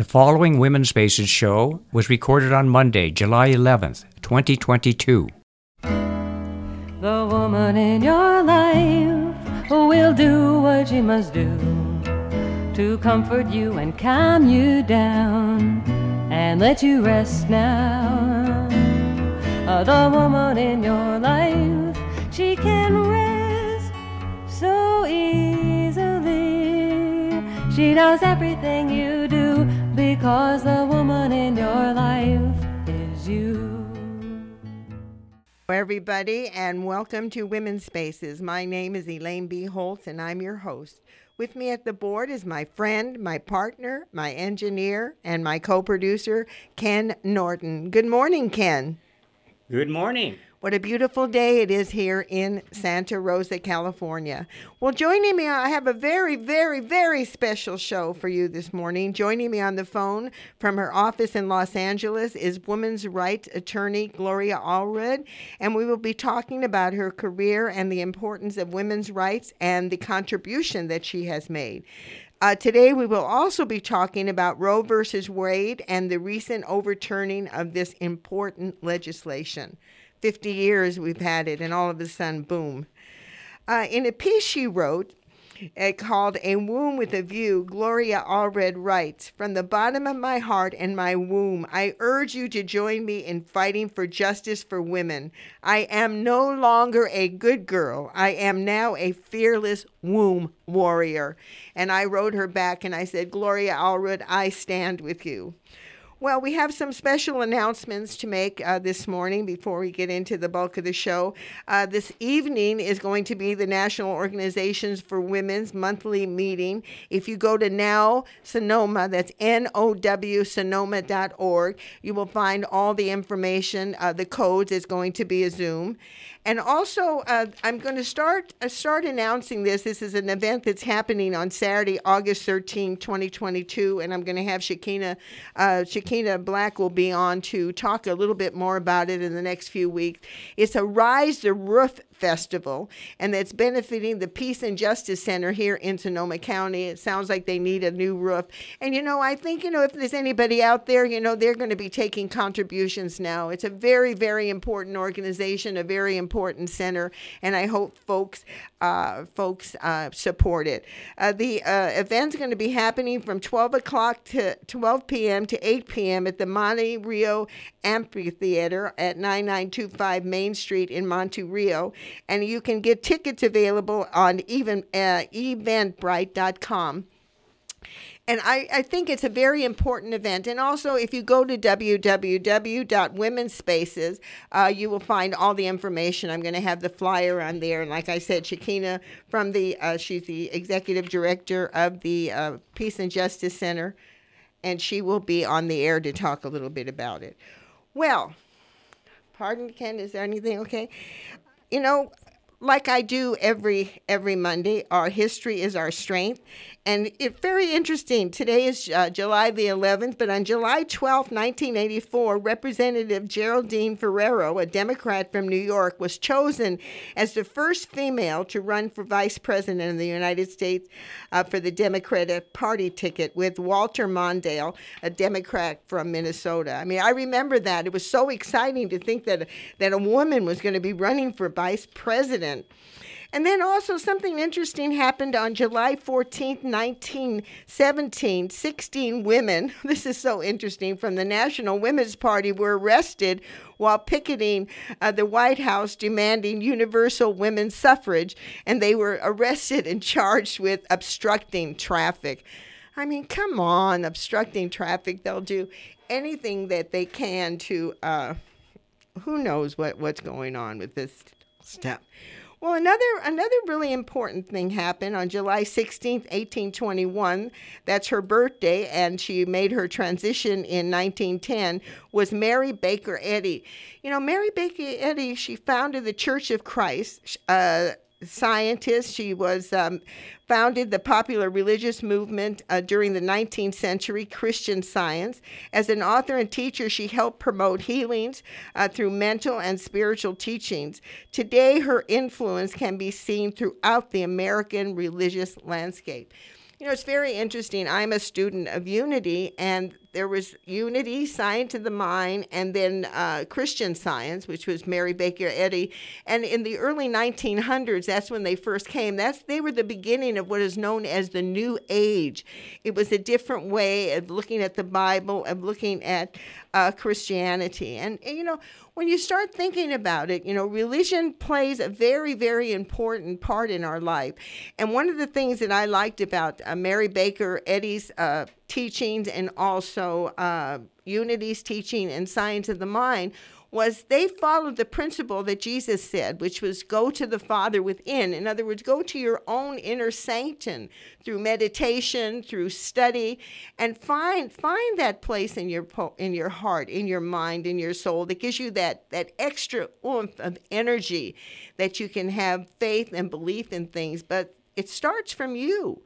The following Women's Spaces show was recorded on Monday, July 11th, 2022. The woman in your life will do what she must do to comfort you and calm you down and let you rest now. The woman in your life, she can rest so easily. She knows everything you do because the woman in your life is you. everybody, and welcome to Women's Spaces. My name is Elaine B. Holtz, and I'm your host. With me at the board is my friend, my partner, my engineer, and my co producer, Ken Norton. Good morning, Ken. Good morning. What a beautiful day it is here in Santa Rosa, California. Well, joining me, I have a very, very, very special show for you this morning. Joining me on the phone from her office in Los Angeles is women's rights attorney Gloria Allred, and we will be talking about her career and the importance of women's rights and the contribution that she has made. Uh, today, we will also be talking about Roe versus Wade and the recent overturning of this important legislation. 50 years we've had it, and all of a sudden, boom. Uh, in a piece she wrote uh, called A Womb with a View, Gloria Allred writes From the bottom of my heart and my womb, I urge you to join me in fighting for justice for women. I am no longer a good girl. I am now a fearless womb warrior. And I wrote her back and I said, Gloria Allred, I stand with you. Well, we have some special announcements to make uh, this morning before we get into the bulk of the show. Uh, this evening is going to be the National Organizations for Women's monthly meeting. If you go to Now Sonoma, that's N O W Sonoma.org, you will find all the information. Uh, the codes is going to be a Zoom. And also, uh, I'm going to start uh, start announcing this. This is an event that's happening on Saturday, August 13, 2022, and I'm going to have Shakina uh, Shakina Black will be on to talk a little bit more about it in the next few weeks. It's a Rise the Roof Festival, and that's benefiting the Peace and Justice Center here in Sonoma County. It sounds like they need a new roof. And, you know, I think, you know, if there's anybody out there, you know, they're going to be taking contributions now. It's a very, very important organization, a very important center, and I hope folks uh, folks uh, support it. Uh, the uh, event's going to be happening from 12 o'clock to 12 p.m. to 8 p.m. at the Monte Rio Amphitheater at 9925 Main Street in Monte Rio and you can get tickets available on even uh, eventbrite.com. And I, I think it's a very important event. And also, if you go to www.womenspaces, uh, you will find all the information. I'm going to have the flyer on there. And like I said, Shakina from the, uh, she's the executive director of the uh, Peace and Justice Center, and she will be on the air to talk a little bit about it. Well, pardon, Ken, is there anything okay? you know, like I do every every Monday, our history is our strength, and it's very interesting. Today is uh, July the 11th, but on July 12, 1984, Representative Geraldine Ferraro, a Democrat from New York, was chosen as the first female to run for vice president of the United States uh, for the Democratic Party ticket with Walter Mondale, a Democrat from Minnesota. I mean, I remember that. It was so exciting to think that, that a woman was going to be running for vice president. And then also something interesting happened on July 14th, 1917. 16 women, this is so interesting, from the National Women's Party were arrested while picketing uh, the White House demanding universal women's suffrage, and they were arrested and charged with obstructing traffic. I mean, come on, obstructing traffic. They'll do anything that they can to, uh, who knows what, what's going on with this stuff. Well, another another really important thing happened on July 16th, 1821. That's her birthday, and she made her transition in 1910. Was Mary Baker Eddy? You know, Mary Baker Eddy. She founded the Church of Christ. Uh, scientist. She was um, founded the popular religious movement uh, during the 19th century, Christian Science. As an author and teacher, she helped promote healings uh, through mental and spiritual teachings. Today, her influence can be seen throughout the American religious landscape. You know, it's very interesting. I'm a student of unity, and there was unity, science of the mind, and then uh, Christian science, which was Mary Baker Eddy. And in the early 1900s, that's when they first came. That's they were the beginning of what is known as the New Age. It was a different way of looking at the Bible, of looking at uh, Christianity. And, and, you know, when you start thinking about it, you know, religion plays a very, very important part in our life. And one of the things that I liked about uh, Mary Baker Eddy's uh, teachings and also uh, Unity's teaching and Science of the Mind was they followed the principle that Jesus said, which was go to the Father within. In other words, go to your own inner sanctum through meditation, through study, and find find that place in your in your heart, in your mind, in your soul that gives you that that extra oomph of energy that you can have faith and belief in things. But it starts from you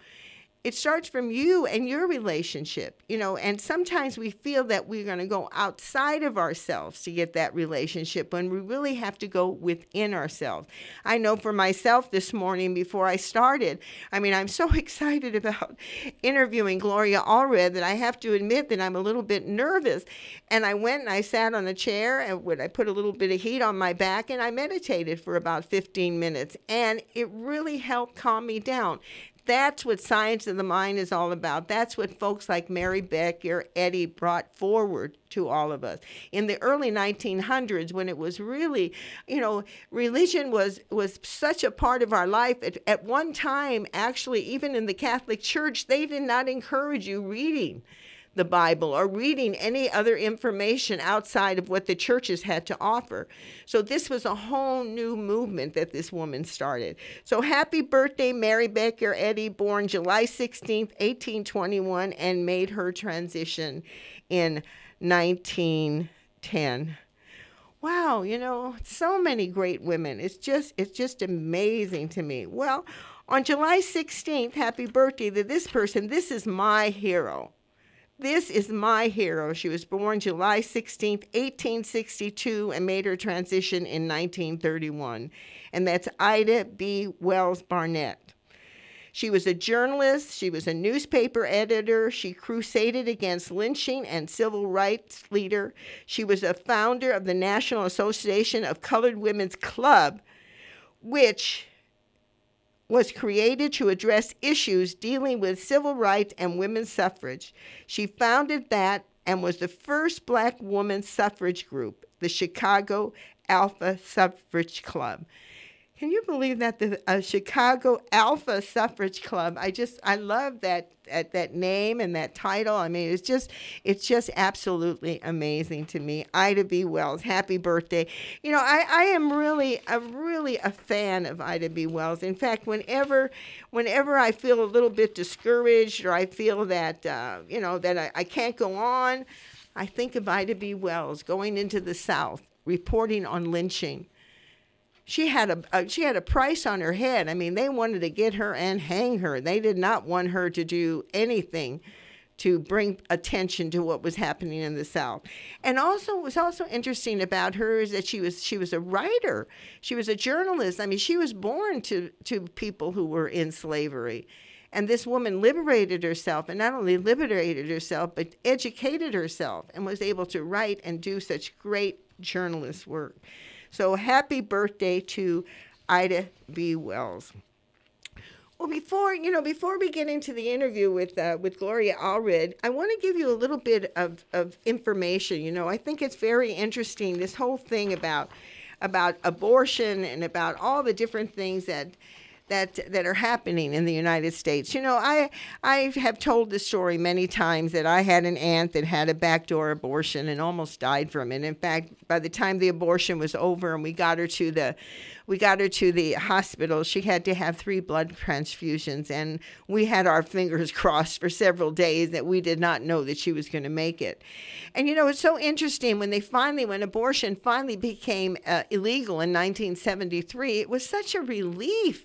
it starts from you and your relationship, you know, and sometimes we feel that we're going to go outside of ourselves to get that relationship when we really have to go within ourselves. I know for myself this morning before I started, I mean, I'm so excited about interviewing Gloria Allred that I have to admit that I'm a little bit nervous. And I went and I sat on a chair and when I put a little bit of heat on my back and I meditated for about 15 minutes. And it really helped calm me down. That's what Science of the Mind is all about. That's what folks like Mary Beck Baker Eddy brought forward to all of us. In the early 1900s, when it was really, you know, religion was, was such a part of our life. At, at one time, actually, even in the Catholic Church, they did not encourage you reading the Bible or reading any other information outside of what the churches had to offer. So this was a whole new movement that this woman started. So happy birthday, Mary Baker Eddy, born July 16th, 1821, and made her transition in 1910 wow you know so many great women. It's just it's just amazing to me. Well on july 16th happy birthday to this person. This is my hero this is my hero. She was born July 16, 1862, and made her transition in 1931. And that's Ida B. Wells Barnett. She was a journalist, she was a newspaper editor, she crusaded against lynching and civil rights leader. She was a founder of the National Association of Colored Women's Club, which was created to address issues dealing with civil rights and women's suffrage. She founded that and was the first black woman suffrage group, the Chicago Alpha Suffrage Club. Can you believe that the uh, Chicago Alpha Suffrage Club? I just I love that, that name and that title. I mean, it's just it's just absolutely amazing to me. Ida B. Wells, happy birthday! You know, I, I am really a really a fan of Ida B. Wells. In fact, whenever whenever I feel a little bit discouraged or I feel that uh, you know that I, I can't go on, I think of Ida B. Wells going into the South reporting on lynching she had a, a, she had a price on her head. I mean, they wanted to get her and hang her. They did not want her to do anything to bring attention to what was happening in the South. And also, what was also interesting about her is that she was she was a writer. She was a journalist. I mean, she was born to to people who were in slavery. And this woman liberated herself, and not only liberated herself, but educated herself, and was able to write and do such great journalist work. So happy birthday to Ida B. Wells. Well, before you know, before we get into the interview with uh, with Gloria Allred, I want to give you a little bit of, of information. You know, I think it's very interesting this whole thing about about abortion and about all the different things that that that are happening in the United States. You know, I I have told this story many times that I had an aunt that had a backdoor abortion and almost died from it. In fact, by the time the abortion was over and we got her to the we got her to the hospital, she had to have three blood transfusions and we had our fingers crossed for several days that we did not know that she was going to make it. And you know, it's so interesting when they finally when abortion finally became uh, illegal in 1973, it was such a relief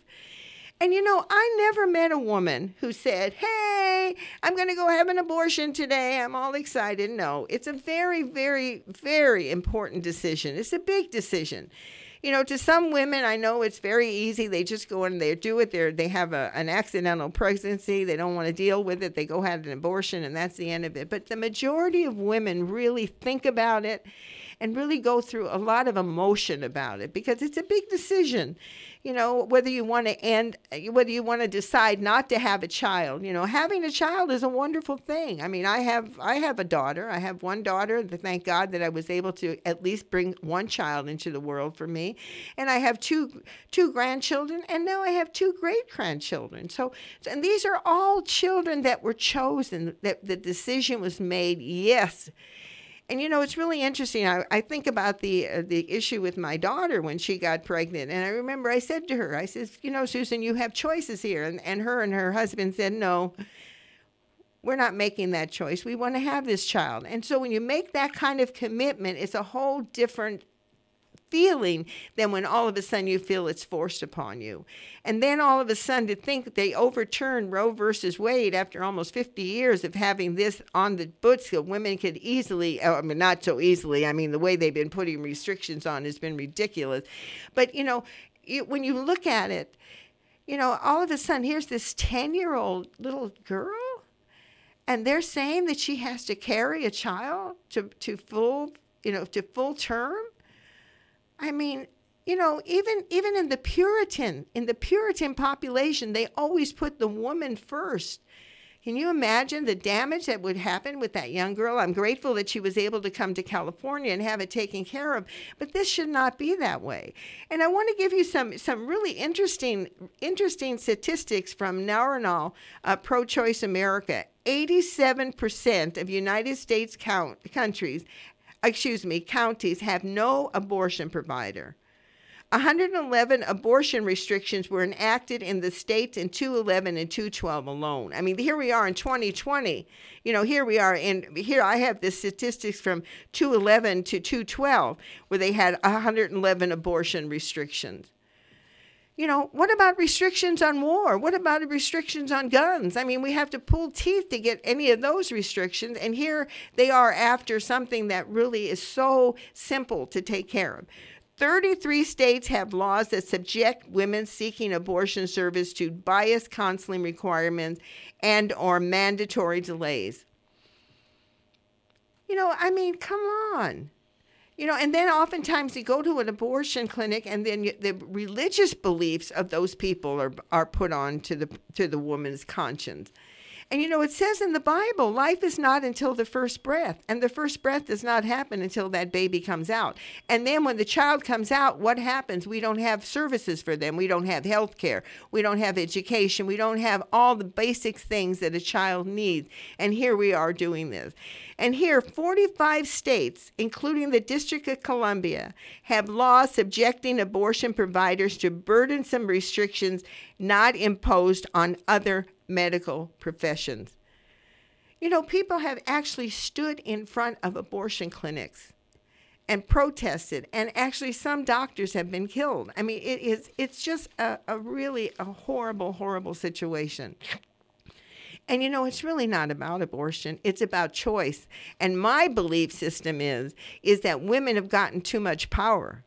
and you know, I never met a woman who said, Hey, I'm going to go have an abortion today. I'm all excited. No, it's a very, very, very important decision. It's a big decision. you know, to some women, I know it's very easy. They just go and they do it. They they have a, an accidental pregnancy. They don't want to deal with it. They go have an abortion, and that's the end of it. But the majority of women really think about it and really go through a lot of emotion about it because it's a big decision you know, whether you want to end, uh, whether you want to decide not to have a child. You know, having a child is a wonderful thing. I mean, I have I have a daughter. I have one daughter. Thank God that I was able to at least bring one child into the world for me, and I have two two grandchildren, and now I have two great grandchildren. So, and these are all children that were chosen. That the decision was made. Yes and you know, it's really interesting. I, I think about the uh, the issue with my daughter when she got pregnant, and I remember I said to her, I says, you know, Susan, you have choices here, and and her and her husband said, no, we're not making that choice. We want to have this child, and so when you make that kind of commitment, it's a whole different feeling than when all of a sudden you feel it's forced upon you. And then all of a sudden to think they overturned Roe versus Wade after almost 50 years of having this on the books that women could easily, uh, I mean, not so easily, I mean, the way they've been putting restrictions on has been ridiculous. But, you know, you, when you look at it, you know, all of a sudden here's this 10 year old little girl and they're saying that she has to carry a child to, to full you know to full term I mean, you know, even even in the Puritan in the Puritan population, they always put the woman first. Can you imagine the damage that would happen with that young girl? I'm grateful that she was able to come to California and have it taken care of, but this should not be that way. And I want to give you some some really interesting interesting statistics from NARAL, uh, Pro Choice America. 87% of United States count, countries excuse me, counties have no abortion provider. 111 abortion restrictions were enacted in the states in 211 and 212 alone. I mean, here we are in 2020. You know, here we are in here I have the statistics from 211 to 212 where they had 111 abortion restrictions you know, what about restrictions on war? What about restrictions on guns? I mean, we have to pull teeth to get any of those restrictions. And here they are after something that really is so simple to take care of. 33 states have laws that subject women seeking abortion service to biased counseling requirements and or mandatory delays. You know, I mean, come on. You know, and then oftentimes you go to an abortion clinic, and then you, the religious beliefs of those people are are put on to the to the woman's conscience. And you know, it says in the Bible, life is not until the first breath. And the first breath does not happen until that baby comes out. And then when the child comes out, what happens? We don't have services for them. We don't have health care. We don't have education. We don't have all the basic things that a child needs. And here we are doing this. And here, 45 states, including the District of Columbia, have laws subjecting abortion providers to burdensome restrictions not imposed on other medical professions. You know, people have actually stood in front of abortion clinics and protested, and actually some doctors have been killed. I mean, it is it's just a, a really a horrible, horrible situation. And you know, it's really not about abortion. It's about choice. And my belief system is is that women have gotten too much power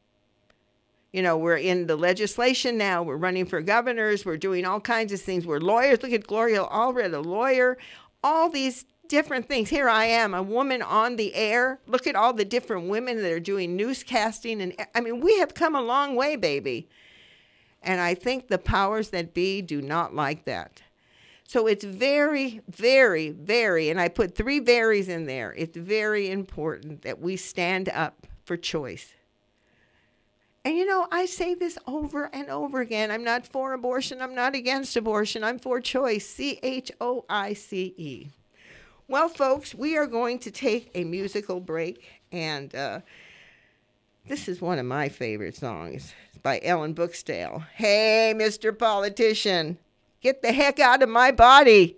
you know, we're in the legislation now. We're running for governors. We're doing all kinds of things. We're lawyers. Look at Gloria Allred, a lawyer. All these different things. Here I am, a woman on the air. Look at all the different women that are doing newscasting. And I mean, we have come a long way, baby. And I think the powers that be do not like that. So it's very, very, very, and I put three varies in there. It's very important that we stand up for choice. And you know, I say this over and over again. I'm not for abortion. I'm not against abortion. I'm for choice. C H O I C E. Well, folks, we are going to take a musical break. And uh, this is one of my favorite songs. It's by Ellen Bukstel. Hey, Mr. Politician, get the heck out of my body.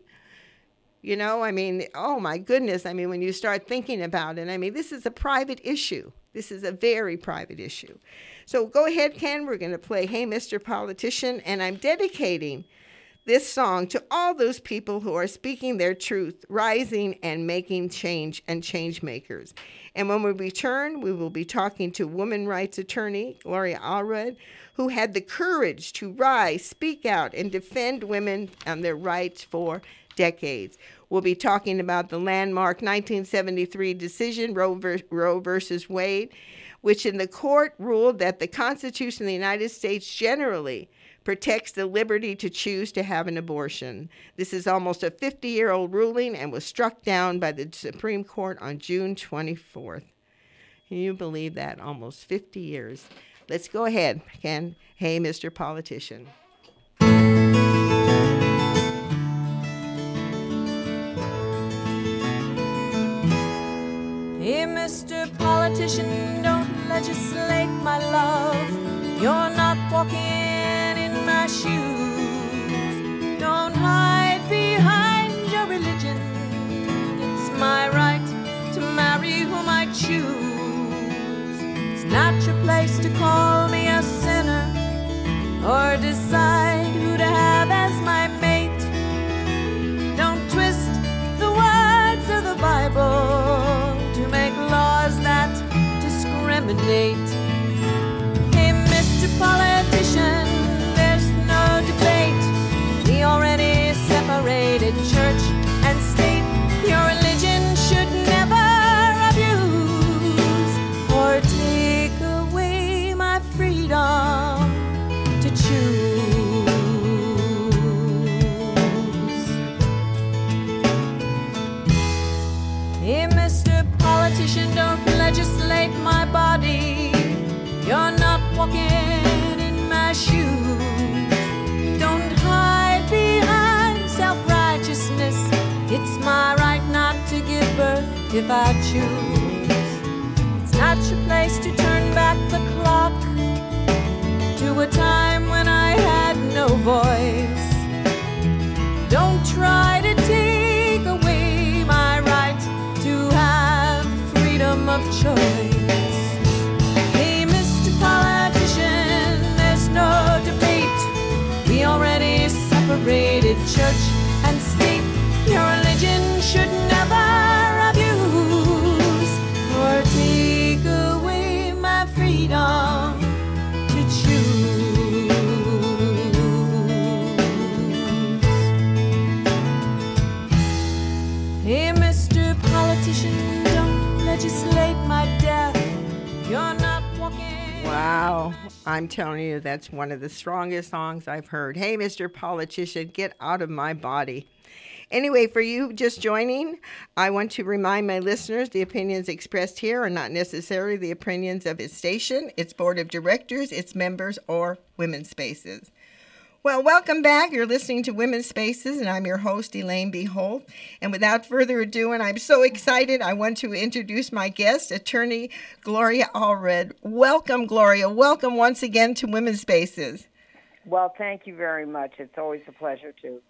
You know, I mean, oh my goodness. I mean, when you start thinking about it, I mean, this is a private issue. This is a very private issue. So go ahead, Ken. We're going to play Hey, Mr. Politician, and I'm dedicating this song to all those people who are speaking their truth, rising and making change and change makers. And when we return, we will be talking to woman rights attorney Gloria Allred, who had the courage to rise, speak out, and defend women and their rights for decades. We'll be talking about the landmark 1973 decision, Roe, v- Roe versus Wade, which in the court ruled that the Constitution of the United States generally protects the liberty to choose to have an abortion. This is almost a 50 year old ruling and was struck down by the Supreme Court on June 24th. Can you believe that? Almost 50 years. Let's go ahead, Ken. Hey, Mr. Politician. Hey, Mr. Politician, don't legislate my love. You're not walking in my shoes. Don't hide behind your religion. It's my right to marry whom I choose. It's not your place to call me a sinner or decide discriminate. If I choose. It's not your place to turn back the clock to a time when I had no voice. Don't try to take away my right to have freedom of choice. I'm telling you, that's one of the strongest songs I've heard. Hey, Mr. Politician, get out of my body. Anyway, for you just joining, I want to remind my listeners the opinions expressed here are not necessarily the opinions of its station, its board of directors, its members, or Women's Spaces. Well, welcome back. You're listening to Women's Spaces, and I'm your host, Elaine B. Holtz. And without further ado, and I'm so excited, I want to introduce my guest, attorney Gloria Allred. Welcome, Gloria. Welcome once again to Women's Spaces. Well, thank you very much. It's always a pleasure to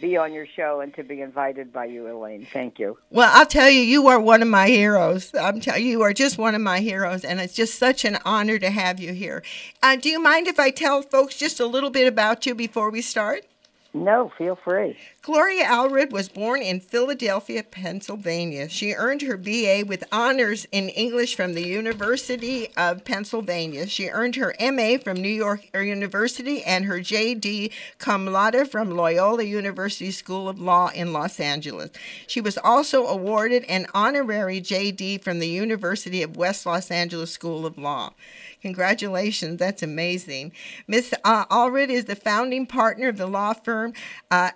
be on your show and to be invited by you, Elaine. Thank you. Well, I'll tell you, you are one of my heroes. I'm telling you, you are just one of my heroes, and it's just such an honor to have you here. Uh, do you mind if I tell folks just a little bit about you before we start? No, feel free. Gloria Allred was born in Philadelphia, Pennsylvania. She earned her BA with honors in English from the University of Pennsylvania. She earned her MA from New York University and her JD cum laude from Loyola University School of Law in Los Angeles. She was also awarded an honorary JD from the University of West Los Angeles School of Law. Congratulations, that's amazing. Miss uh, is the founding partner of the law firm uh,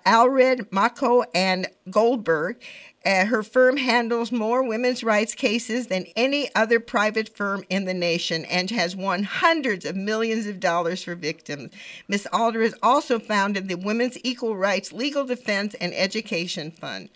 Maroko, and Goldberg. Uh, her firm handles more women's rights cases than any other private firm in the nation and has won hundreds of millions of dollars for victims. Miss Allred has also founded the Women's Equal Rights Legal Defense and Education Fund.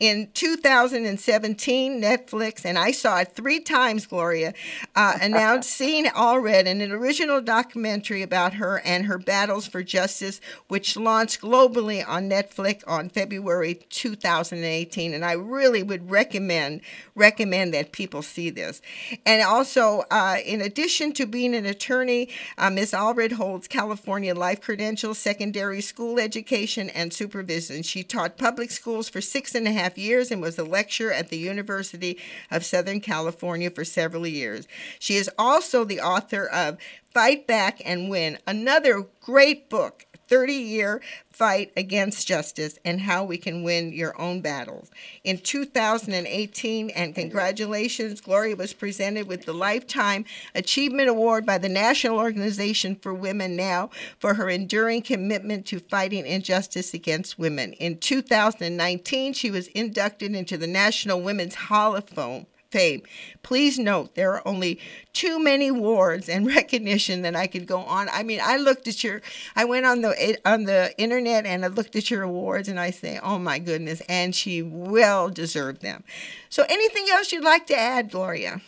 In 2017, Netflix, and I saw it three times, Gloria, uh, announced Seeing Allred, an original documentary about her and her battles for justice, which launched globally on Netflix on February 2018. And I really would recommend recommend that people see this. And also, uh, in addition to being an attorney, uh, Ms. Allred holds California life credentials, secondary school education, and supervision. She taught public schools for six and a half years and was a lecturer at the University of Southern California for several years. She is also the author of Fight Back and Win, another great book 30 year fight against justice and how we can win your own battles. In 2018, and congratulations, Gloria was presented with the Lifetime Achievement Award by the National Organization for Women Now for her enduring commitment to fighting injustice against women. In 2019, she was inducted into the National Women's Hall of Fame fame. Please note there are only too many awards and recognition that I could go on. I mean, I looked at your, I went on the on the internet and I looked at your awards and I say, oh my goodness, and she well deserved them. So, anything else you'd like to add, Gloria?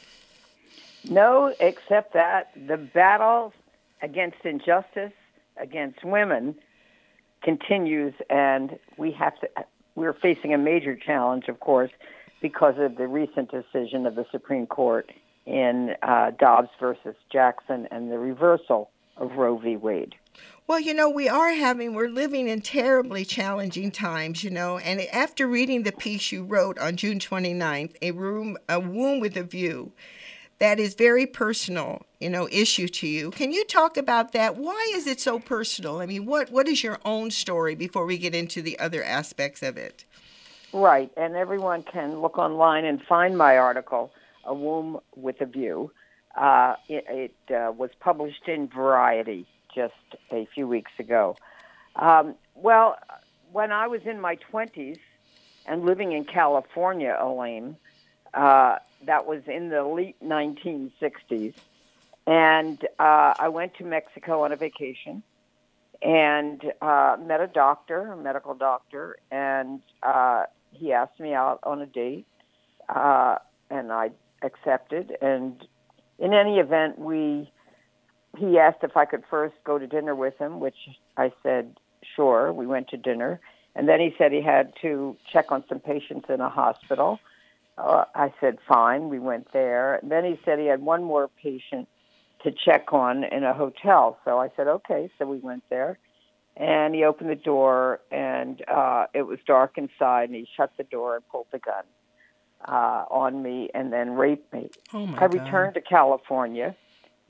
No, except that the battle against injustice against women continues, and we have to. We're facing a major challenge, of course, because of the recent decision of the Supreme Court in uh, Dobbs versus Jackson and the reversal of Roe v. Wade. Well, you know, we are having, we're living in terribly challenging times, you know. And after reading the piece you wrote on June 29th, A Room, A Womb with a View, that is very personal, you know, issue to you. Can you talk about that? Why is it so personal? I mean, what, what is your own story before we get into the other aspects of it? Right, and everyone can look online and find my article, A Womb with a View. Uh, it, it uh, was published in Variety just a few weeks ago. Um, well, when I was in my 20s and living in California, Elaine, uh, that was in the late 1960s, and uh, I went to Mexico on a vacation and uh, met a doctor, a medical doctor, and uh, he asked me out on a date, uh, and I accepted. And in any event, we he asked if I could first go to dinner with him, which I said sure. We went to dinner, and then he said he had to check on some patients in a hospital. Uh, I said fine. We went there. And then he said he had one more patient to check on in a hotel. So I said okay. So we went there and he opened the door and uh, it was dark inside and he shut the door and pulled the gun uh, on me and then raped me. Oh my I returned to California,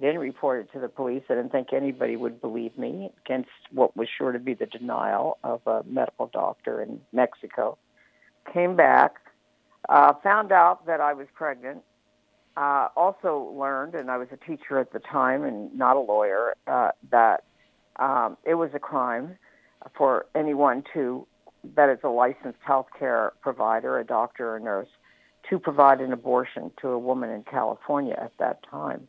then reported to the police. I didn't think anybody would believe me against what was sure to be the denial of a medical doctor in Mexico. Came back, uh, found out that I was pregnant. Uh, also learned, and I was a teacher at the time and not a lawyer, uh, that um, it was a crime for anyone to, that is a licensed healthcare provider, a doctor or nurse, to provide an abortion to a woman in California at that time.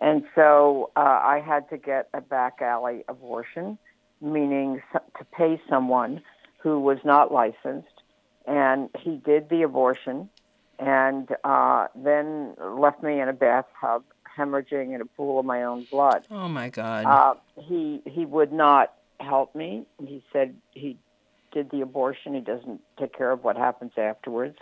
And so uh, I had to get a back alley abortion, meaning to pay someone who was not licensed. And he did the abortion and uh, then left me in a bathtub hemorrhaging in a pool of my own blood. Oh my God! Uh, he he would not help me. He said he did the abortion. He doesn't take care of what happens afterwards.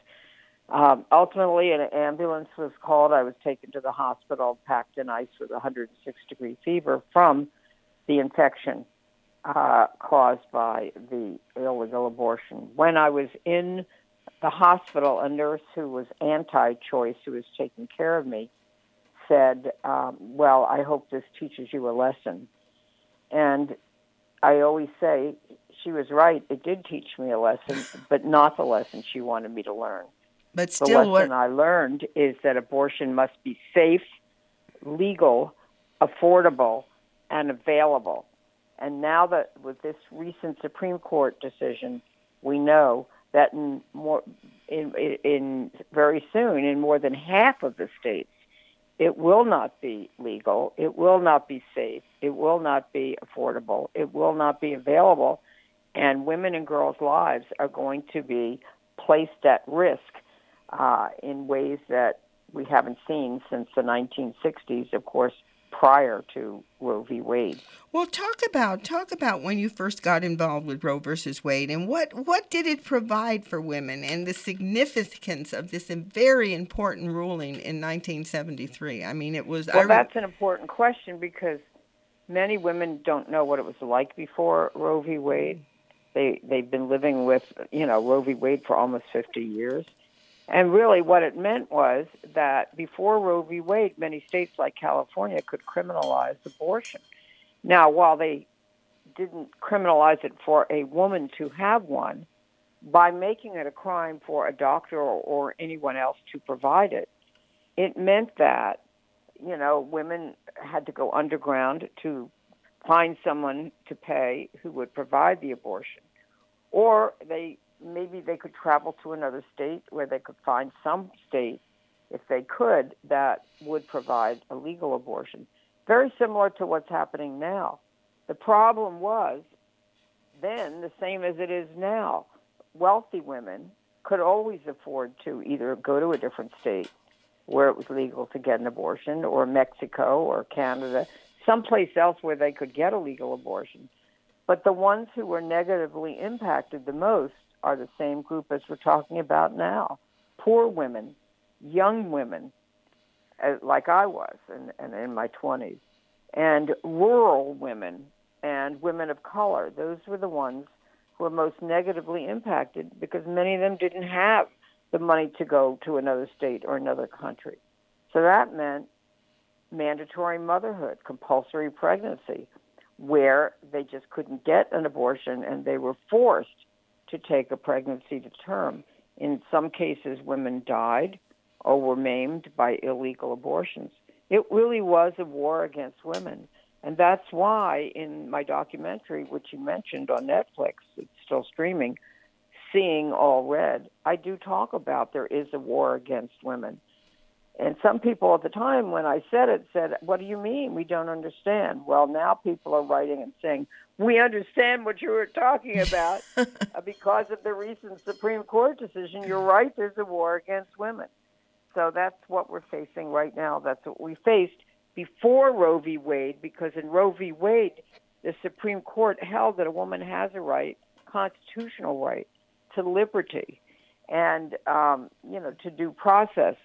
Um, ultimately, an ambulance was called. I was taken to the hospital, packed in ice with a 106 degree fever from the infection uh, caused by the illegal abortion. When I was in the hospital, a nurse who was anti-choice, who was taking care of me, said, um, Well, I hope this teaches you a lesson. And I always say, she was right. It did teach me a lesson, but not the lesson she wanted me to learn. But still, the lesson what I learned is that abortion must be safe, legal, affordable, and available. And now that with this recent Supreme Court decision, we know that in more in, in very soon in more than half of the states it will not be legal. It will not be safe. It will not be affordable. It will not be available. And women and girls' lives are going to be placed at risk uh, in ways that we haven't seen since the 1960s, of course, prior to Roe v. Wade. Well, talk about talk about when you first got involved with Roe versus Wade, and what what did it provide for women, and the significance of this very important ruling in 1973. I mean, it was. Well, that's an important question because many women don't know what it was like before Roe v. Wade. Mm. They they've been living with you know Roe v. Wade for almost 50 years. And really, what it meant was that before Roe v. Wade, many states like California could criminalize abortion. Now, while they didn't criminalize it for a woman to have one, by making it a crime for a doctor or, or anyone else to provide it, it meant that, you know, women had to go underground to find someone to pay who would provide the abortion. Or they maybe they could travel to another state where they could find some state, if they could, that would provide a legal abortion. Very similar to what's happening now. The problem was then the same as it is now. Wealthy women could always afford to either go to a different state where it was legal to get an abortion, or Mexico or Canada, someplace else where they could get a legal abortion. But the ones who were negatively impacted the most are the same group as we're talking about now poor women, young women, uh, like I was and, in my 20s, and rural women and women of color. Those were the ones who were most negatively impacted because many of them didn't have the money to go to another state or another country. So that meant mandatory motherhood, compulsory pregnancy, where they just couldn't get an abortion and they were forced to take a pregnancy to term. In some cases, women died or were maimed by illegal abortions. It really was a war against women. And that's why in my documentary, which you mentioned on Netflix, it's still streaming, Seeing Allred, I do talk about there is a war against women. And some people at the time when I said it said, What do you mean? We don't understand. Well, now people are writing and saying, We understand what you were talking about uh, because of the recent Supreme Court decision. You're right, there's a war against women. So that's what we're facing right now. That's what we faced before Roe v. Wade, because in Roe v. Wade, the Supreme Court held that a woman has a right, constitutional right, to liberty and um, you know to due process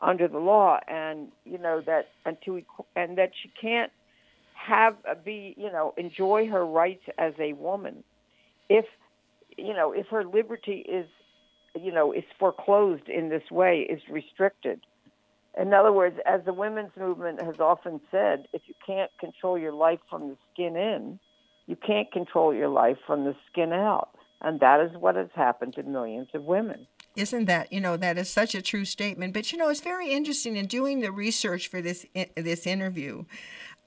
under the law, and you know that and to and that she can't have uh, be you know enjoy her rights as a woman if you know if her liberty is you know is foreclosed in this way is restricted. In other words as the women's movement has often said if you can't control your life from the skin in you can't control your life from the skin out. And that is what has happened to millions of women isn't that you know that is such a true statement? But you know, it's very interesting in doing the research for this this interview.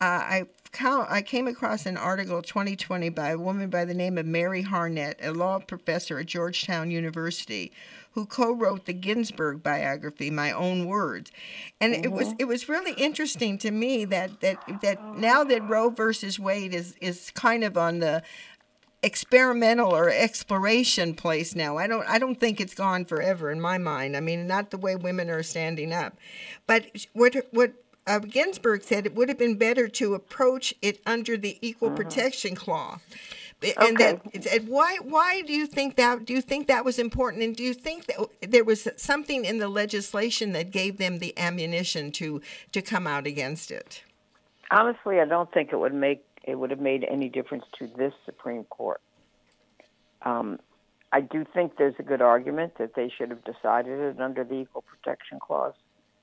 Uh, I count, I came across an article 2020 by a woman by the name of Mary Hartnett, a law professor at Georgetown University, who co-wrote the Ginsburg biography, My Own Words, and mm-hmm. it was mm-hmm. it was really interesting to me that that that now that Roe versus Wade is is kind of on the experimental or exploration place now. I don't I don't think it's gone forever in my mind. I mean, not the way women are standing up. But what what uh, Ginsburg said it would have been better to approach it under the equal uh-huh. protection clause. And okay. that and why why do you think that do you think that was important and do you think that there was something in the legislation that gave them the ammunition to to come out against it? Honestly, I don't think it would make it would have made any difference to this Supreme Court. Um, I do think there's a good argument that they should have decided it under the Equal Protection Clause,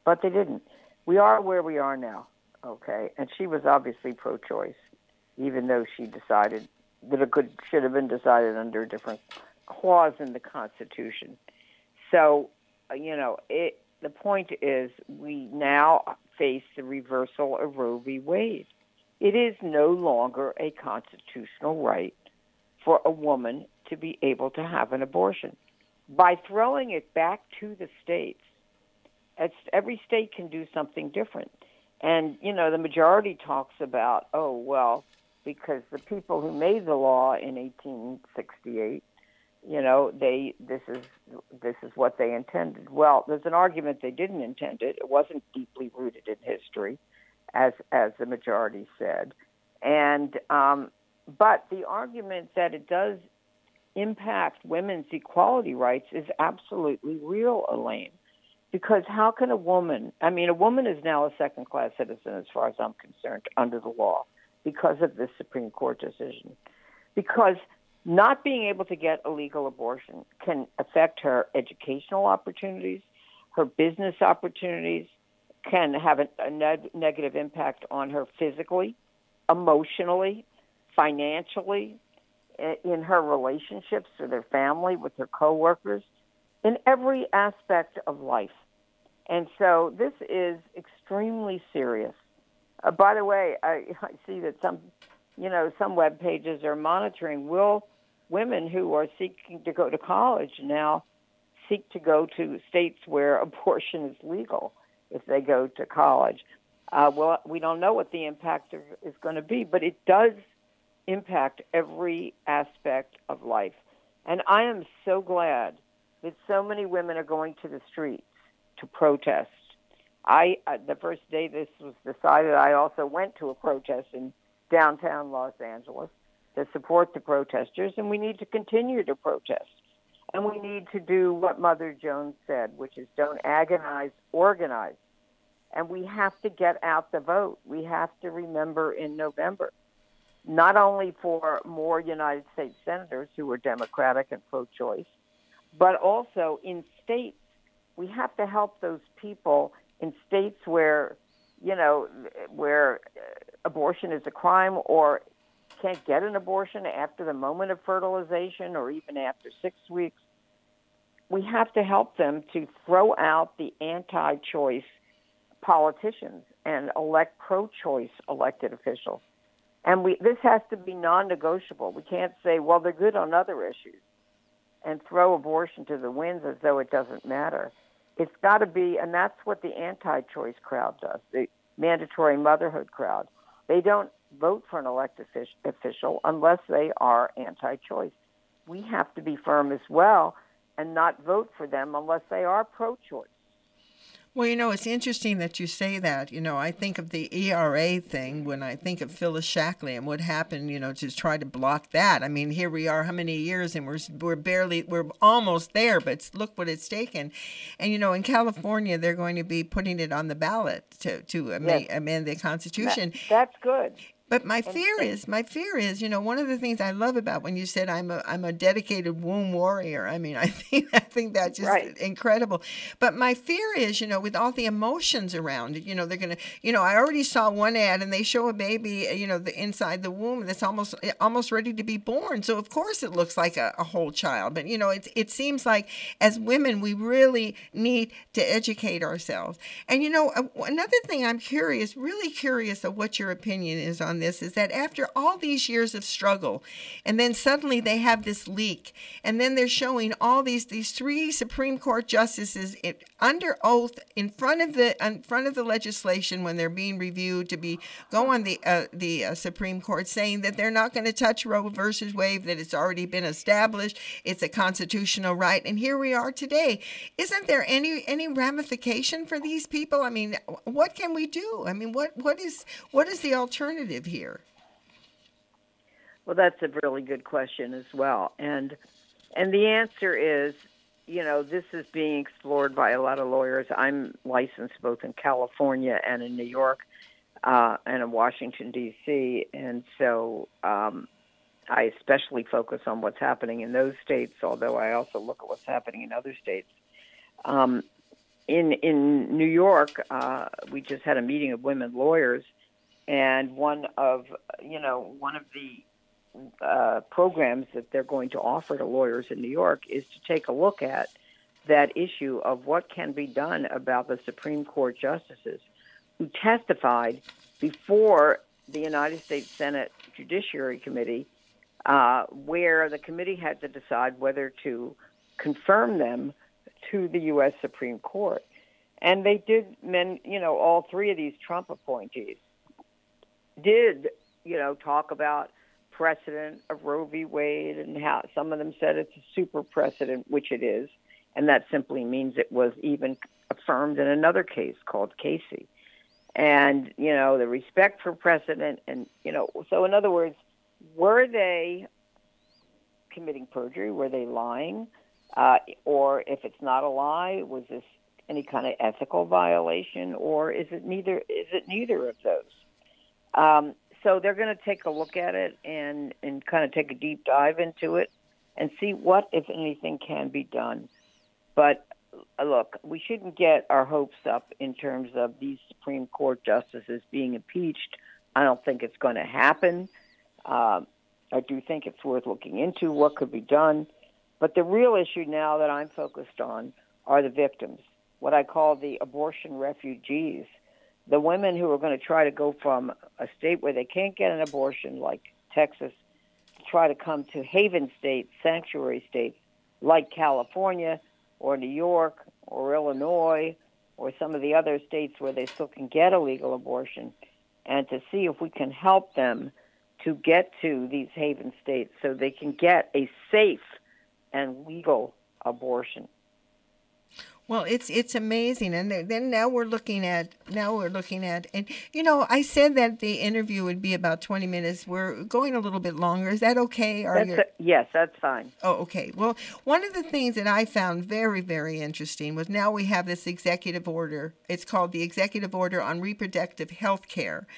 but they didn't. We are where we are now, okay? And she was obviously pro-choice, even though she decided that it could should have been decided under a different clause in the Constitution. So, you know, it, the point is we now face the reversal of Roe v. Wade. It is no longer a constitutional right for a woman to be able to have an abortion. By throwing it back to the states, every state can do something different. And, you know, the majority talks about, oh, well, because the people who made the law in 1868 you know, they this is this is what they intended. Well, there's an argument they didn't intend it. It wasn't deeply rooted in history, as as the majority said, and um, but the argument that it does impact women's equality rights is absolutely real, Elaine. Because how can a woman, I mean, a woman is now a second class citizen as far as I'm concerned under the law because of this Supreme Court decision. Because not being able to get a legal abortion can affect her educational opportunities, her business opportunities, can have a, a ne- negative impact on her physically, emotionally, financially, in her relationships with her family, with her coworkers, in every aspect of life. And so this is extremely serious. Uh, by the way, I, I see that some, you know, some web pages are monitoring will women who are seeking to go to college now seek to go to states where abortion is legal if they go to college. Uh, well, we don't know what the impact of, is going to be, but it does impact every aspect of life. And I am so glad that so many women are going to the streets to protest. I uh, the first day this was decided, I also went to a protest in downtown Los Angeles to support the protesters, and we need to continue to protest. And we need to do what Mother Jones said, which is don't agonize, organize. And we have to get out the vote. We have to remember in November not only for more United States senators who are Democratic and pro choice, but also in states. We have to help those people in states where, you know, where abortion is a crime or can't get an abortion after the moment of fertilization or even after six weeks. We have to help them to throw out the anti choice politicians and elect pro choice elected officials. And we this has to be non-negotiable. We can't say, well, they're good on other issues, and throw abortion to the winds as though it doesn't matter. It's got to be, and that's what the anti-choice crowd does. The mandatory motherhood crowd. They don't vote for an elected official unless they are anti-choice. We have to be firm as well and not vote for them unless they are pro-choice. Well, you know, it's interesting that you say that. You know, I think of the ERA thing when I think of Phyllis Schlafly and what happened, you know, to try to block that. I mean, here we are, how many years, and we're, we're barely, we're almost there, but look what it's taken. And, you know, in California, they're going to be putting it on the ballot to, to amend, amend the Constitution. That, that's good. But my fear is, my fear is, you know, one of the things I love about when you said I'm a I'm a dedicated womb warrior. I mean, I think I think that's just right. incredible. But my fear is, you know, with all the emotions around it, you know, they're gonna, you know, I already saw one ad and they show a baby, uh, you know, the inside the womb that's almost eh, almost ready to be born. So of course it looks like a, a whole child. But you know, it it seems like as women we really need to educate ourselves. And you know, uh, another thing I'm curious, really curious of what your opinion is on this is that after all these years of struggle, and then suddenly they have this leak, and then they're showing all these these three Supreme Court justices under oath in front of the in front of the legislation when they're being reviewed to be go on the uh, the uh, Supreme Court saying that they're not going to touch Roe versus Wade, that it's already been established, it's a constitutional right, and here we are today. Isn't there any any ramification for these people? I mean, what can we do? I mean, what what is what is the alternative here? Well, that's a really good question as well, and and the answer is, you know, this is being explored by a lot of lawyers. I'm licensed both in California and in New York, uh, and in Washington D.C., and so um, I especially focus on what's happening in those states. Although I also look at what's happening in other states. Um, in in New York, uh, we just had a meeting of women lawyers, and one of you know one of the uh, programs that they're going to offer to lawyers in New York is to take a look at that issue of what can be done about the Supreme Court justices who testified before the United States Senate Judiciary Committee, uh, where the committee had to decide whether to confirm them to the U.S. Supreme Court. And they did, men, you know, all three of these Trump appointees did, you know, talk about precedent of Roe v. Wade, and how some of them said it's a super precedent, which it is, and that simply means it was even affirmed in another case called Casey. And you know the respect for precedent, and you know, so in other words, were they committing perjury? Were they lying? Uh, or if it's not a lie, was this any kind of ethical violation, or is it neither? Is it neither of those? Um, so they're going to take a look at it and and kind of take a deep dive into it and see what, if anything, can be done. But uh, look, we shouldn't get our hopes up in terms of these Supreme Court justices being impeached. I don't think it's going to happen. Um, I do think it's worth looking into what could be done. But the real issue now that I'm focused on are the victims, what I call the abortion refugees, the women who are going to try to go from a state where they can't get an abortion, like Texas, to try to come to haven states, sanctuary states, like California or New York or Illinois or some of the other states where they still can get a legal abortion, and to see if we can help them to get to these haven states so they can get a safe and legal abortion. Well, it's it's amazing, and then now we're looking at now we're looking at, and you know, I said that the interview would be about twenty minutes. We're going a little bit longer. Is that okay? That's a, yes, that's fine. Oh, okay. Well, one of the things that I found very very interesting was now we have this executive order. It's called the Executive Order on Reproductive Health Care,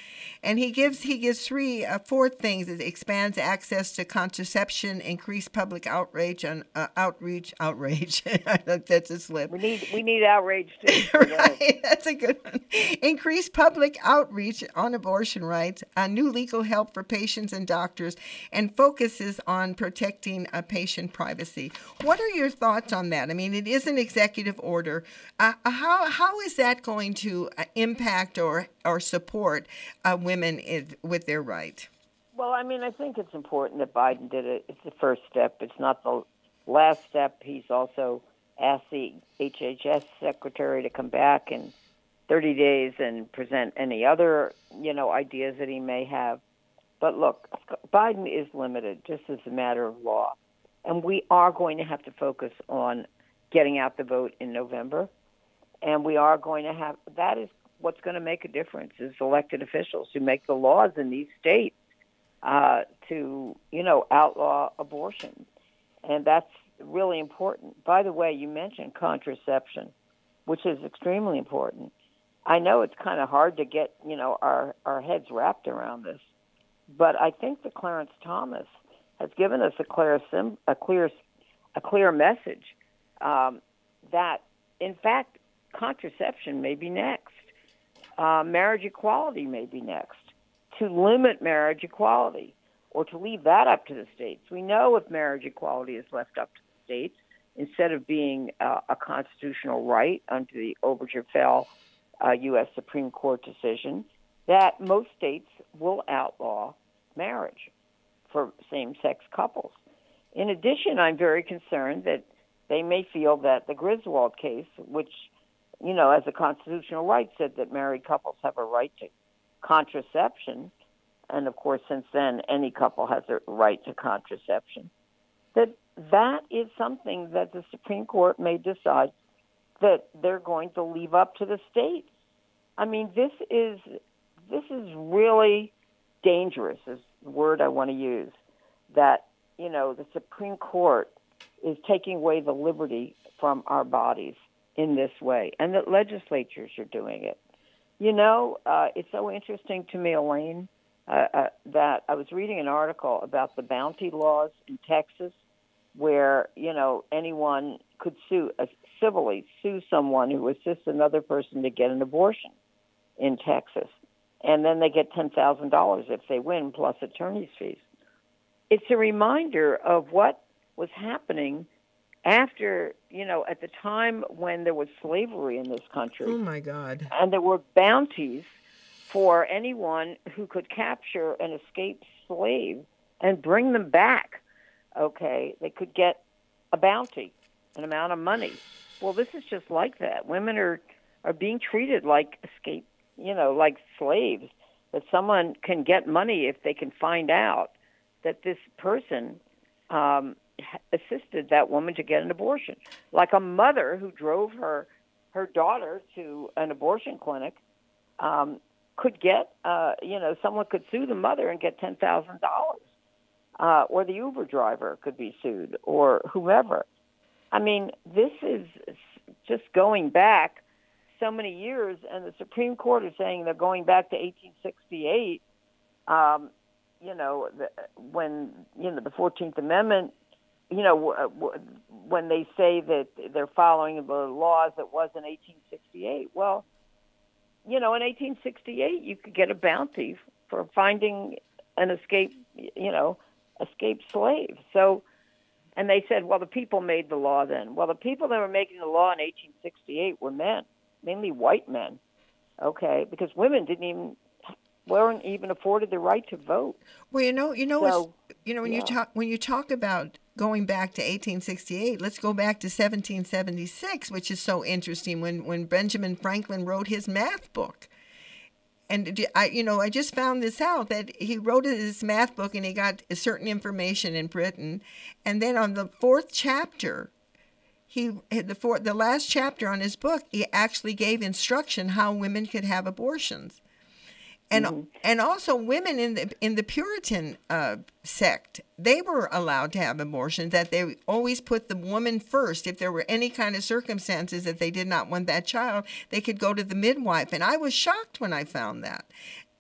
and he gives he gives three uh, four things. It expands access to contraception, increased public outrage on uh, outreach outrage. I think that's a slip. We need we need outrage too. right, that's a good one. Increase public outreach on abortion rights, a new legal help for patients and doctors, and focuses on protecting a patient privacy. What are your thoughts on that? I mean, it is an executive order. Uh, how how is that going to uh, impact or or support uh, women with their right? Well, I mean, I think it's important that Biden did it. It's the first step. It's not the last step. He's also ask the HHS secretary to come back in 30 days and present any other, you know, ideas that he may have. But look, Biden is limited just as a matter of law. And we are going to have to focus on getting out the vote in November. And we are going to have that is what's going to make a difference is elected officials who make the laws in these states uh, to, you know, outlaw abortion. And that's really important. By the way, you mentioned contraception, which is extremely important. I know it's kind of hard to get, you know, our, our heads wrapped around this, but I think that Clarence Thomas has given us a clear, sim, a clear, a clear message um, that, in fact, contraception may be next. Uh, marriage equality may be next. To limit marriage equality or to leave that up to the states. We know if marriage equality is left up to states instead of being uh, a constitutional right under the Obergefell uh, U.S. Supreme Court decision, that most states will outlaw marriage for same sex couples. In addition, I'm very concerned that they may feel that the Griswold case, which, you know, as a constitutional right, said that married couples have a right to contraception, and of course, since then, any couple has a right to contraception, that that is something that the Supreme Court may decide that they're going to leave up to the states. I mean, this is this is really dangerous. Is the word I want to use. That you know the Supreme Court is taking away the liberty from our bodies in this way, and that legislatures are doing it. You know, uh, it's so interesting to me, Elaine, uh, uh, that I was reading an article about the bounty laws in Texas where you know anyone could sue uh, civilly sue someone who assists another person to get an abortion in Texas, and then they get ten thousand dollars if they win plus attorney's fees. It's a reminder of what was happening after you know at the time when there was slavery in this country. Oh my God! And there were bounties for anyone who could capture an escaped slave and bring them back okay, they could get a bounty, an amount of money. Well, this is just like that. Women are are being treated like escape, you know, like slaves. That someone can get money if they can find out that this person um, assisted that woman to get an abortion, like a mother who drove her her daughter to an abortion clinic um, could get, uh, you know, someone could sue the mother and get ten thousand dollars, uh, or the Uber driver could be sued, or whoever. I mean, this is just going back so many years, and the Supreme Court is saying they're going back to 1868. Um, you know, the, when you know the Fourteenth Amendment. You know, w- w- when they say that they're following the laws that was in 1868. Well, you know, in 1868, you could get a bounty for finding an escape, you know, escaped slaves. So, and they said, well, the people made the law then. Well, the people that were making the law in 1868 were men, mainly white men. Okay, because women didn't even weren't even afforded the right to vote. Well, you know, you know, So, you know when you talk when you talk about going back to 1868, let's go back to 1776, which is so interesting. When when Benjamin Franklin wrote his math book, and I, you know, I just found this out that he wrote his math book and he got certain information in Britain, and then on the fourth chapter, he eh, the four, the last chapter on his book, he actually gave instruction how women could have abortions and and also women in the in the Puritan uh, sect they were allowed to have abortions. That they always put the woman first. If there were any kind of circumstances that they did not want that child, they could go to the midwife. And I was shocked when I found that.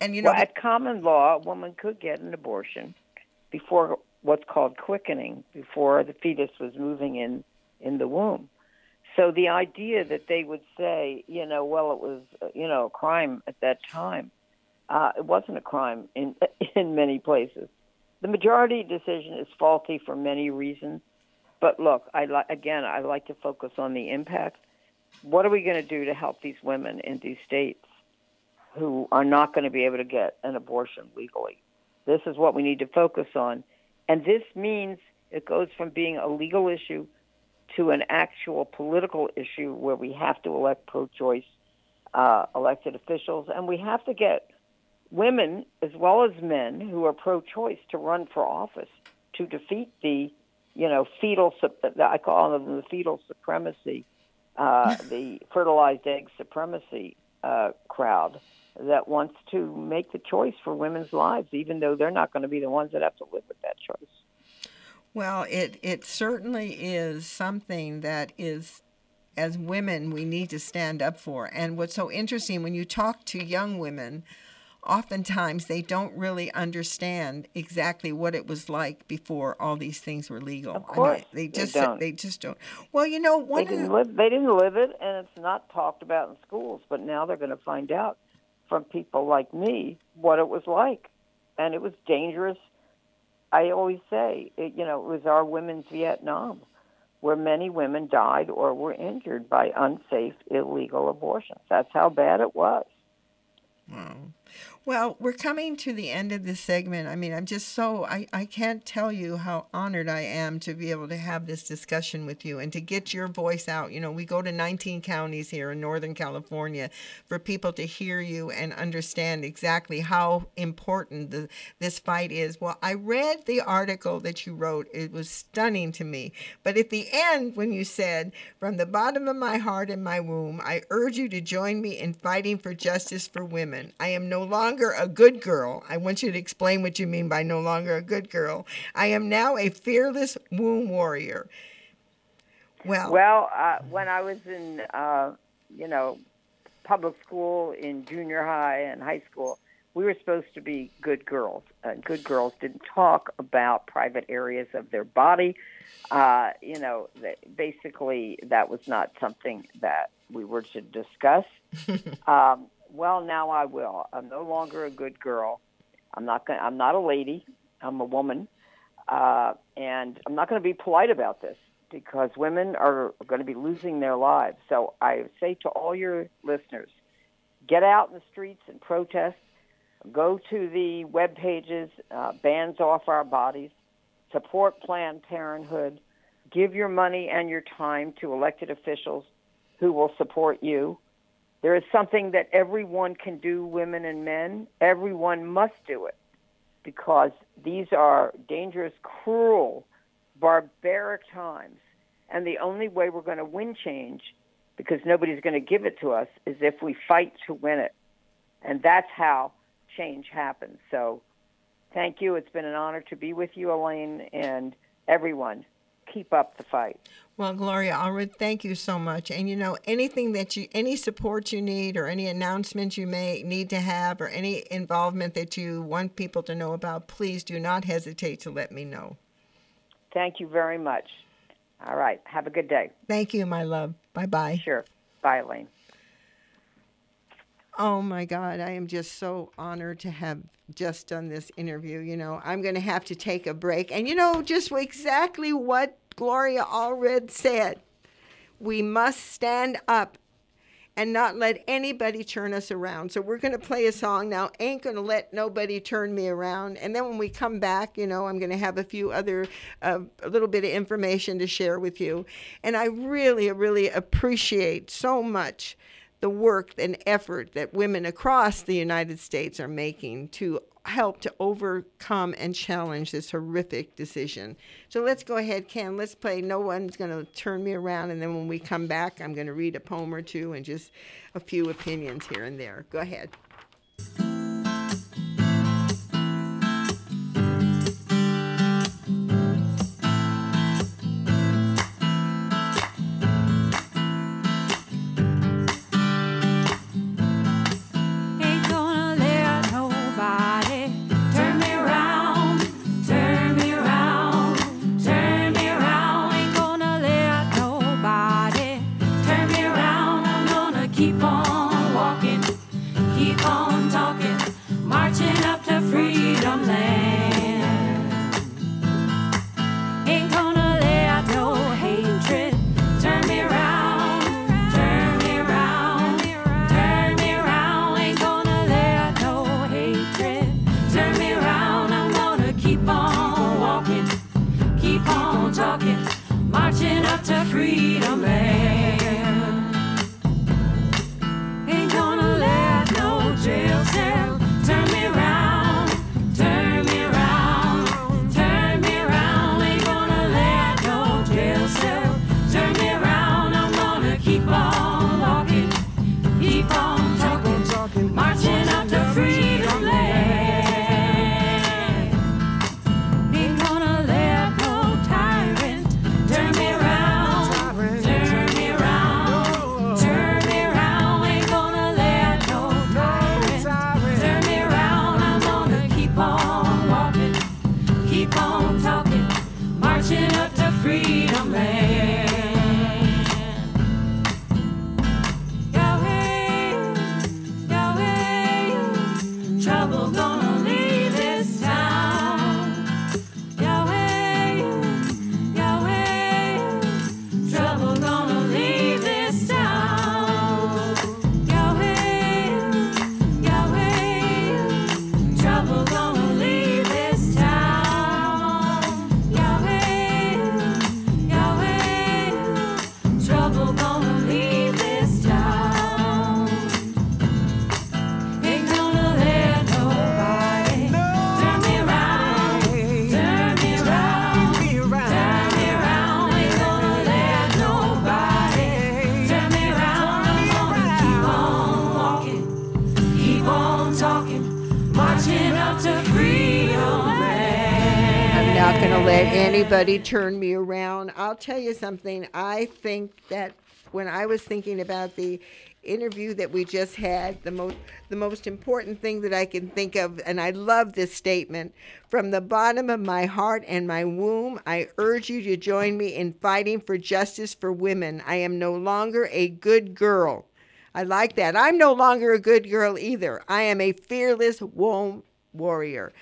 And you know, well, at common law, a woman could get an abortion before what's called quickening, before the fetus was moving in in the womb. So the idea that they would say, you know, well, it was, you know, a crime at that time, uh, it wasn't a crime in in many places. The majority decision is faulty for many reasons. But look, I li- again, I like to focus on the impact. What are we going to do to help these women in these states who are not going to be able to get an abortion legally? This is what we need to focus on. And this means it goes from being a legal issue to an actual political issue where we have to elect pro choice uh, elected officials. And we have to get women as well as men who are pro choice to run for office to defeat the, you know, fetal I call them the fetal supremacy, uh, the fertilized egg supremacy uh, crowd that wants to make the choice for women's lives, even though they're not going to be the ones that have to live with that choice. Well, it it certainly is something that is as women we need to stand up for. And what's so interesting when you talk to young women, oftentimes they don't really understand exactly what it was like before all these things were legal. Of course, they they just don't. they just don't. Well, you know, one They of the- didn't live. They didn't live it, and it's not talked about in schools. But now they're going to find out from people like me what it was like, and it was dangerous. I always say, it, you know, it was our women's Vietnam, where many women died or were injured by unsafe, illegal abortions. That's how bad it was. Well, we're coming to the end of this segment. I mean, I'm just so, I, I can't tell you how honored I am to be able to have this discussion with you and to get your voice out. You know, we go to 19 counties here in Northern California for people to hear you and understand exactly how important the, this fight is. Well, I read the article that you wrote, it was stunning to me. But at the end, when you said, From the bottom of my heart and my womb, I urge you to join me in fighting for justice for women. I am no longer a good girl. I want you to explain what you mean by no longer a good girl. I am now a fearless womb warrior. Well, Well, uh, when I was in, uh, you know, public school, in junior high and high school, we were supposed to be good girls. Uh, good girls didn't talk about private areas of their body. Uh, you know, th- basically, that was not something that we were to discuss. um, well, now I will. I'm no longer a good girl. I'm not. Gonna, I'm not a lady. I'm a woman, uh, and I'm not going to be polite about this because women are going to be losing their lives. So I say to all your listeners, get out in the streets and protest. Go to the web pages, uh, Bans Off Our Bodies, support Planned Parenthood, give your money and your time to elected officials who will support you. There is something that everyone can do, women and men. Everyone must do it. because these are dangerous, cruel, barbaric times. And the only way we're going to win change, because nobody's going to give it to us, is if we fight to win it. And that's how change happens. So thank you. It's been an honor to be with you, Elaine, and everyone. Keep up the fight. Well, Gloria Allred, thank you so much. And you know, anything that you, any support you need, or any announcements you may need to have, or any involvement that you want people to know about, please do not hesitate to let me know. Thank you very much. All right. Have a good day. Thank you, my love. Bye bye. Sure. Bye, Elaine. Oh my God, I am just so honored to have just done this interview. You know, I'm going to have to take a break. And you know, just exactly what Gloria Allred said. We must stand up and not let anybody turn us around. So we're going to play a song now. Ain't going to let nobody turn me around. And then when we come back, you know, I'm going to have a few other, uh, a little bit of information to share with you. And I really, really appreciate so much the work and effort that women across the United States are making to help to overcome and challenge this horrific decision. So let's go ahead, Ken. Let's play No One's Going to Turn Me Around. And then when we come back, I'm going to read a poem or two and just a few opinions here and there. Go ahead. Let anybody turn me around. I'll tell you something. I think that when I was thinking about the interview that we just had, the most the most important thing that I can think of, and I love this statement from the bottom of my heart and my womb. I urge you to join me in fighting for justice for women. I am no longer a good girl. I like that. I'm no longer a good girl either. I am a fearless womb warrior.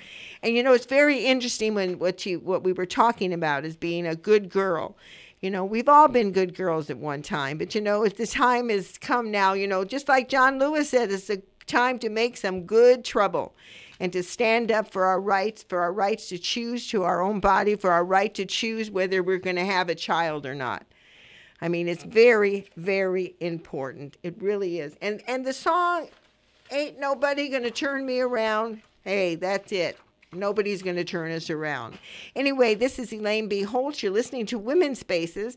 And you know, it's very interesting when what you what we were talking about is being a good girl. You know, we've all been good girls at one time, but you know, if the time has come now, you know, just like John Lewis said, it's a time to make some good trouble and to stand up for our rights, for our rights to choose to our own body, for our right to choose whether we're going to have a child or not. I mean, it's very, very important. It really is. And and the song "Ain't Nobody Gonna Turn Me Around." Hey, that's it. Nobody's going to turn us around. Anyway, this is Elaine B. Holtz. You're listening to Women's Spaces.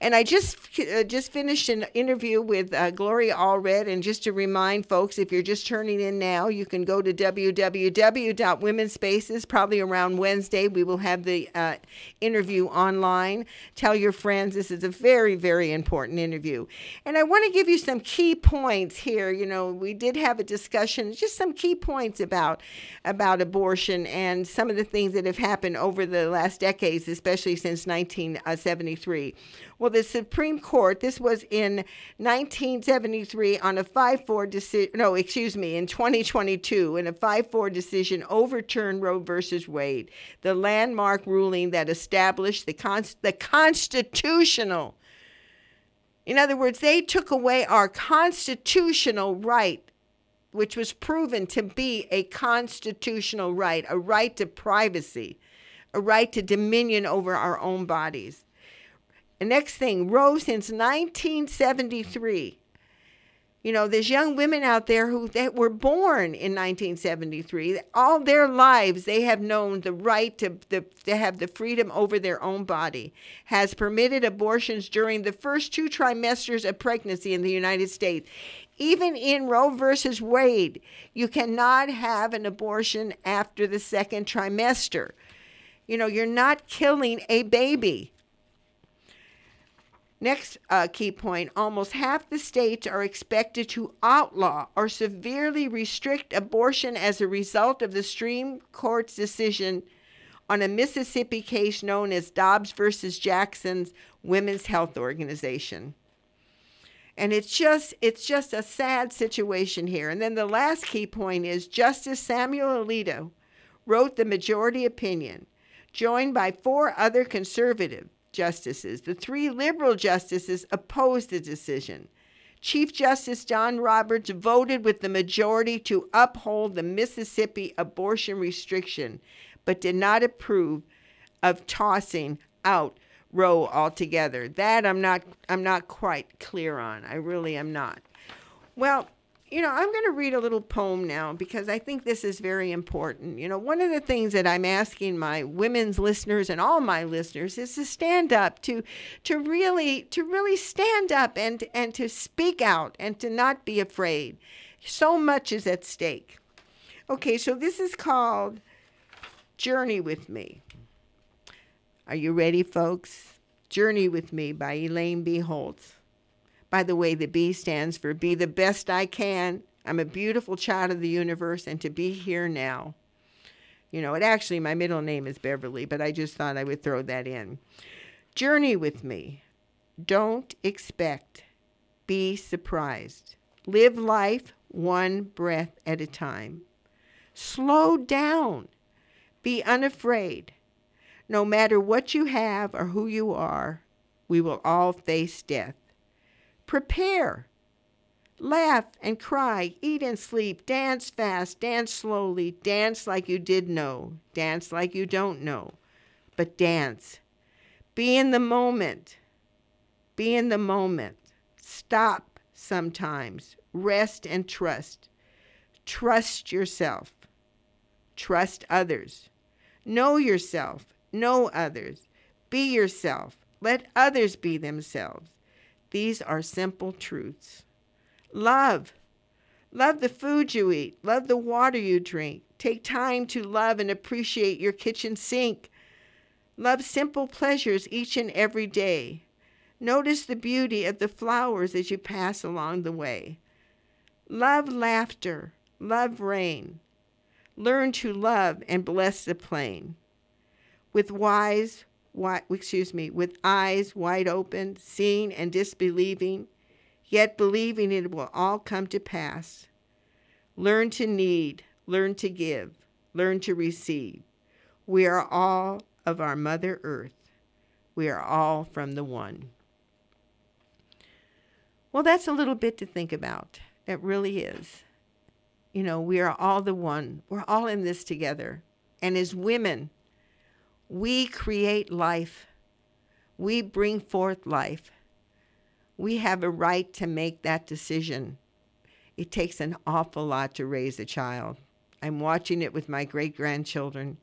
And I just uh, just finished an interview with uh, Gloria Allred. And just to remind folks, if you're just turning in now, you can go to www.womenspaces. Probably around Wednesday, we will have the uh, interview online. Tell your friends this is a very, very important interview. And I want to give you some key points here. You know, we did have a discussion, just some key points about about abortion and some of the things that have happened over the last decades, especially since 1973. Well, the Supreme Court, this was in 1973 on a 5 4 decision, no, excuse me, in 2022, in a 5 4 decision, overturned Roe versus Wade, the landmark ruling that established the, con- the constitutional. In other words, they took away our constitutional right which was proven to be a constitutional right, a right to privacy, a right to dominion over our own bodies. Next thing, Roe since 1973. You know, there's young women out there who that were born in 1973. All their lives, they have known the right to, the, to have the freedom over their own body. Has permitted abortions during the first two trimesters of pregnancy in the United States. Even in Roe versus Wade, you cannot have an abortion after the second trimester. You know, you're not killing a baby. Next uh, key point almost half the states are expected to outlaw or severely restrict abortion as a result of the Supreme Court's decision on a Mississippi case known as Dobbs versus Jackson's Women's Health Organization. And it's just it's just a sad situation here. And then the last key point is Justice Samuel Alito wrote the majority opinion, joined by four other conservative justices. The three liberal justices opposed the decision. Chief Justice John Roberts voted with the majority to uphold the Mississippi abortion restriction, but did not approve of tossing out Roe altogether. That I'm not I'm not quite clear on. I really am not. Well, you know, I'm going to read a little poem now because I think this is very important. You know, one of the things that I'm asking my women's listeners and all my listeners is to stand up, to to really to really stand up and and to speak out and to not be afraid. So much is at stake. Okay, so this is called Journey with Me. Are you ready, folks? Journey with Me by Elaine B. Holtz. By the way, the B stands for Be the Best I Can. I'm a beautiful child of the universe, and to be here now. You know, it actually, my middle name is Beverly, but I just thought I would throw that in. Journey with me. Don't expect. Be surprised. Live life one breath at a time. Slow down. Be unafraid. No matter what you have or who you are, we will all face death. Prepare. Laugh and cry, eat and sleep, dance fast, dance slowly, dance like you did know, dance like you don't know, but dance. Be in the moment. Be in the moment. Stop sometimes. Rest and trust. Trust yourself. Trust others. Know yourself. Know others. Be yourself. Let others be themselves. These are simple truths. Love. Love the food you eat. Love the water you drink. Take time to love and appreciate your kitchen sink. Love simple pleasures each and every day. Notice the beauty of the flowers as you pass along the way. Love laughter. Love rain. Learn to love and bless the plain. With wise, wi- excuse me, with eyes wide open, seeing and disbelieving, yet believing it will all come to pass. Learn to need, learn to give, learn to receive. We are all of our Mother Earth. We are all from the One. Well, that's a little bit to think about. It really is. You know, we are all the one. We're all in this together. And as women, we create life. We bring forth life. We have a right to make that decision. It takes an awful lot to raise a child. I'm watching it with my great grandchildren.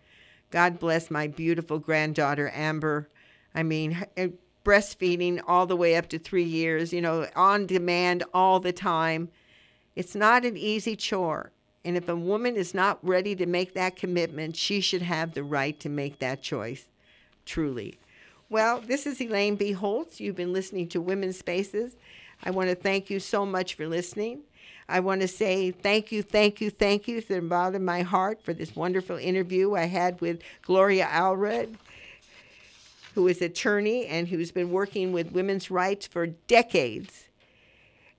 God bless my beautiful granddaughter, Amber. I mean, uh, breastfeeding all the way up to three years, you know, on demand all the time. It's not an easy chore. And if a woman is not ready to make that commitment, she should have the right to make that choice, truly. Well, this is Elaine B. Holtz. You've been listening to Women's Spaces. I want to thank you so much for listening. I want to say thank you, thank you, thank you from the bottom of my heart for this wonderful interview I had with Gloria Allred, who is attorney and who's been working with women's rights for decades.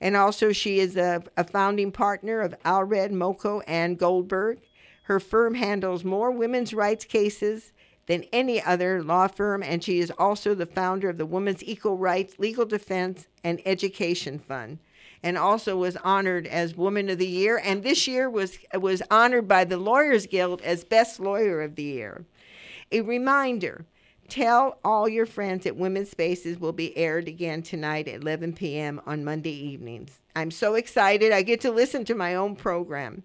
And also, she is a, a founding partner of Allred, Maroko, and Goldberg. Her firm handles more women's rights cases than any other law firm, and she is also the founder of the Women's Equal Rights Legal Defense and Education Fund, and also was honored as Woman of the Year, and this year was was honored by the Lawyers Guild as Best Lawyer of the Year. A reminder. Tell all your friends that Women's Spaces will be aired again tonight at 11 p.m. on Monday evenings. I'm so excited. I get to listen to my own program.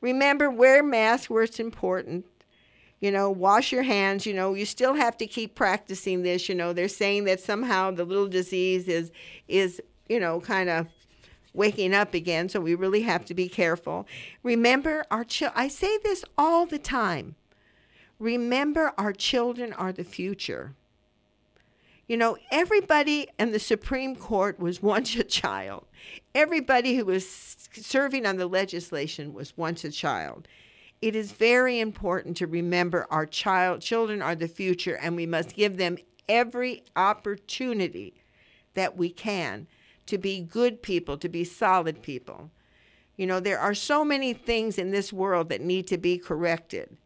Remember, wear masks where it's important you know, wash your hands, you know, you still have to keep practicing this, you know. They're saying that somehow the little disease is is, you know, kind of waking up again, so we really have to be careful. Remember our chil- I say this all the time. Remember our children are the future. You know, everybody in the Supreme Court was once a child. Everybody who was serving on the legislation was once a child it is very important to remember our child children are the future and we must give them every opportunity that we can to be good people, to be solid people. You know, there are so many things in this world that need to be corrected.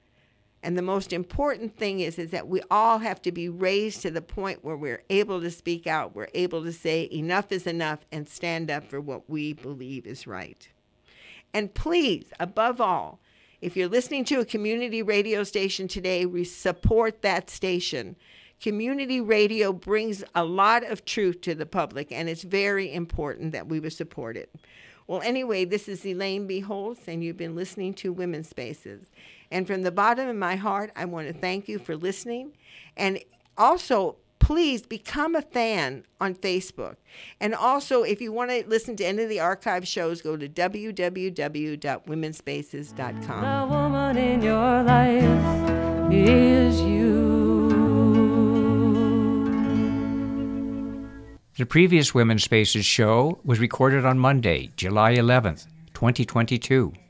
And the most important thing is, is that we all have to be raised to the point where we're able to speak out, we're able to say enough is enough and stand up for what we believe is right. And please, above all, if you're listening to a community radio station today, we support that station. Community radio brings a lot of truth to the public, and it's very important that we would support it. Well, anyway, this is Elaine B. And you've been listening to Women's Spaces. And from the bottom of my heart, I want to thank you for listening. And also, please become a fan on Facebook. And also, if you want to listen to any of the archive shows, go to www.womenspaces.com. The woman in your life is you. The previous Women's Spaces show was recorded on Monday, July 11th, 2022.